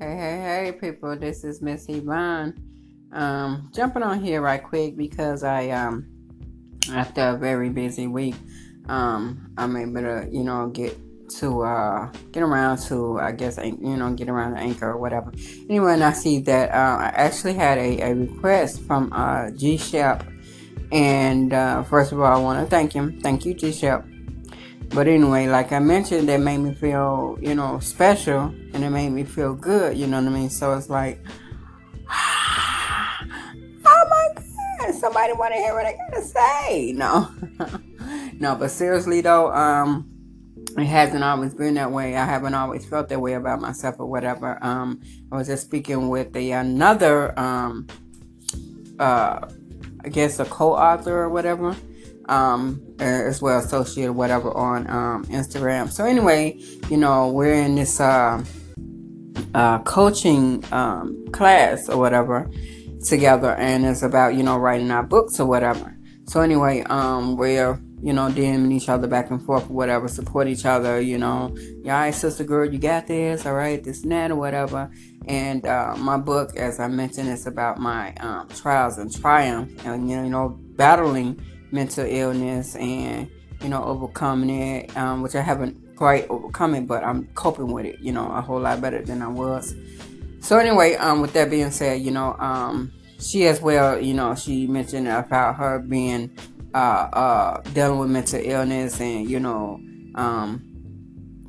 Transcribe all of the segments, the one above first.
Hey, hey, hey, people! This is Miss Yvonne. Um, jumping on here right quick because I um, after a very busy week, um, I'm able to you know get to uh get around to I guess you know get around the anchor or whatever. Anyway, and I see that uh, I actually had a, a request from uh, G Shep, and uh, first of all, I want to thank him. Thank you, G Shep but anyway, like I mentioned, that made me feel, you know, special and it made me feel good, you know what I mean? So it's like, oh my God, somebody want to hear what I got to say. No, no, but seriously though, um, it hasn't always been that way. I haven't always felt that way about myself or whatever. Um, I was just speaking with another, um, uh, I guess a co-author or whatever um, as well associate whatever on um, Instagram. So anyway, you know we're in this uh, uh, coaching um, class or whatever together, and it's about you know writing our books or whatever. So anyway, um, we're you know DMing each other back and forth or whatever, support each other. You know, yeah, right, sister girl, you got this. All right, this and that or whatever. And uh, my book, as I mentioned, is about my um, trials and triumph, and you know, battling mental illness and you know overcoming it, um, which I haven't quite overcome it, but I'm coping with it. You know, a whole lot better than I was. So anyway, um, with that being said, you know, um, she as well, you know, she mentioned about her being uh, uh, dealing with mental illness and you know, um,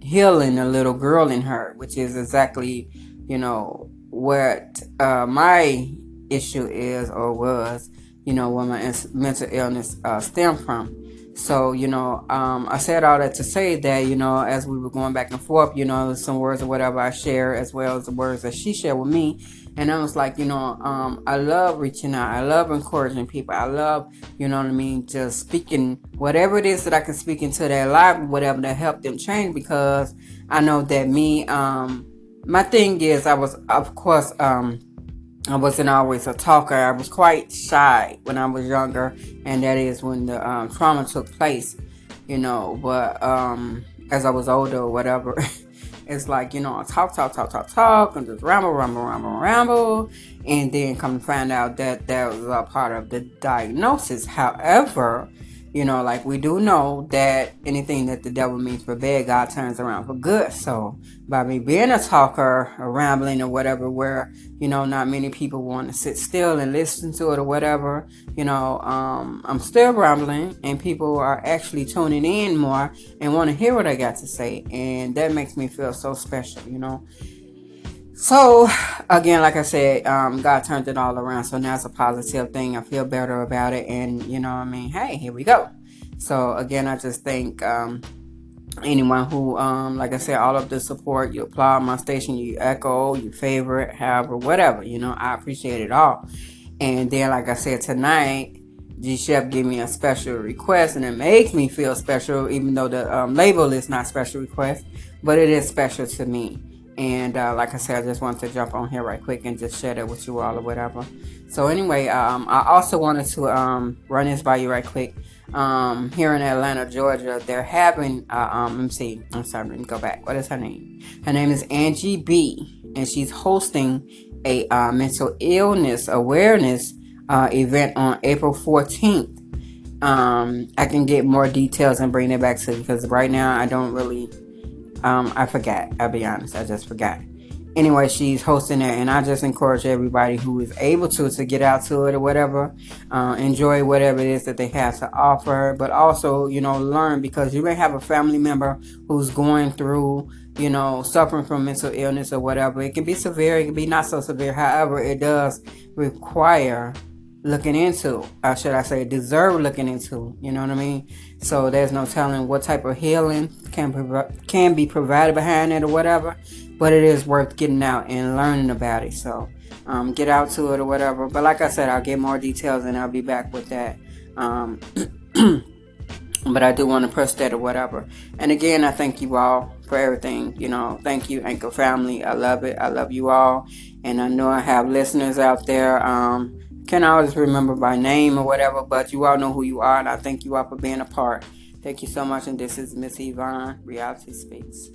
healing a little girl in her, which is exactly, you know, what uh, my issue is or was you know, where my mental illness uh, stemmed from. So, you know, um, I said all that to say that, you know, as we were going back and forth, you know, some words or whatever I share as well as the words that she shared with me. And I was like, you know, um, I love reaching out. I love encouraging people. I love, you know what I mean, just speaking whatever it is that I can speak into their life, whatever to help them change because I know that me, um, my thing is I was, of course, um, I wasn't always a talker. I was quite shy when I was younger, and that is when the um, trauma took place, you know. But um, as I was older or whatever, it's like, you know, I talk, talk, talk, talk, talk, and just ramble, ramble, ramble, ramble, and then come to find out that that was a part of the diagnosis. However, you know, like we do know that anything that the devil means for bad, God turns around for good. So by me being a talker or rambling or whatever, where, you know, not many people want to sit still and listen to it or whatever, you know, um, I'm still rambling and people are actually tuning in more and want to hear what I got to say. And that makes me feel so special, you know. So again, like I said, um, God turned it all around. So now it's a positive thing. I feel better about it, and you know, I mean, hey, here we go. So again, I just thank um, anyone who, um, like I said, all of the support. You applaud my station, you echo, you favorite, however, whatever. You know, I appreciate it all. And then, like I said tonight, G Shep gave me a special request, and it makes me feel special, even though the um, label is not special request, but it is special to me. And uh, like I said, I just wanted to jump on here right quick and just share that with you all or whatever. So anyway, um, I also wanted to um, run this by you right quick. Um, here in Atlanta, Georgia, they're having. Uh, um, let me see. I'm sorry. Let me go back. What is her name? Her name is Angie B, and she's hosting a uh, mental illness awareness uh, event on April 14th. Um, I can get more details and bring it back to you because right now I don't really um, I forgot. I'll be honest. I just forgot. Anyway, she's hosting it, and I just encourage everybody who is able to to get out to it or whatever, uh, enjoy whatever it is that they have to offer, but also you know learn because you may have a family member who's going through you know suffering from mental illness or whatever. It can be severe, it can be not so severe. However, it does require looking into, or should I say, deserve looking into. You know what I mean? So there's no telling what type of healing can can be provided behind it or whatever. But it is worth getting out and learning about it. So um, get out to it or whatever. But like I said, I'll get more details and I'll be back with that. Um, but I do want to press that or whatever. And again, I thank you all for everything. You know, thank you, Anchor family. I love it. I love you all. And I know I have listeners out there. Um, can't always remember by name or whatever, but you all know who you are, and I thank you all for being a part. Thank you so much, and this is Miss Yvonne, Reality Speaks.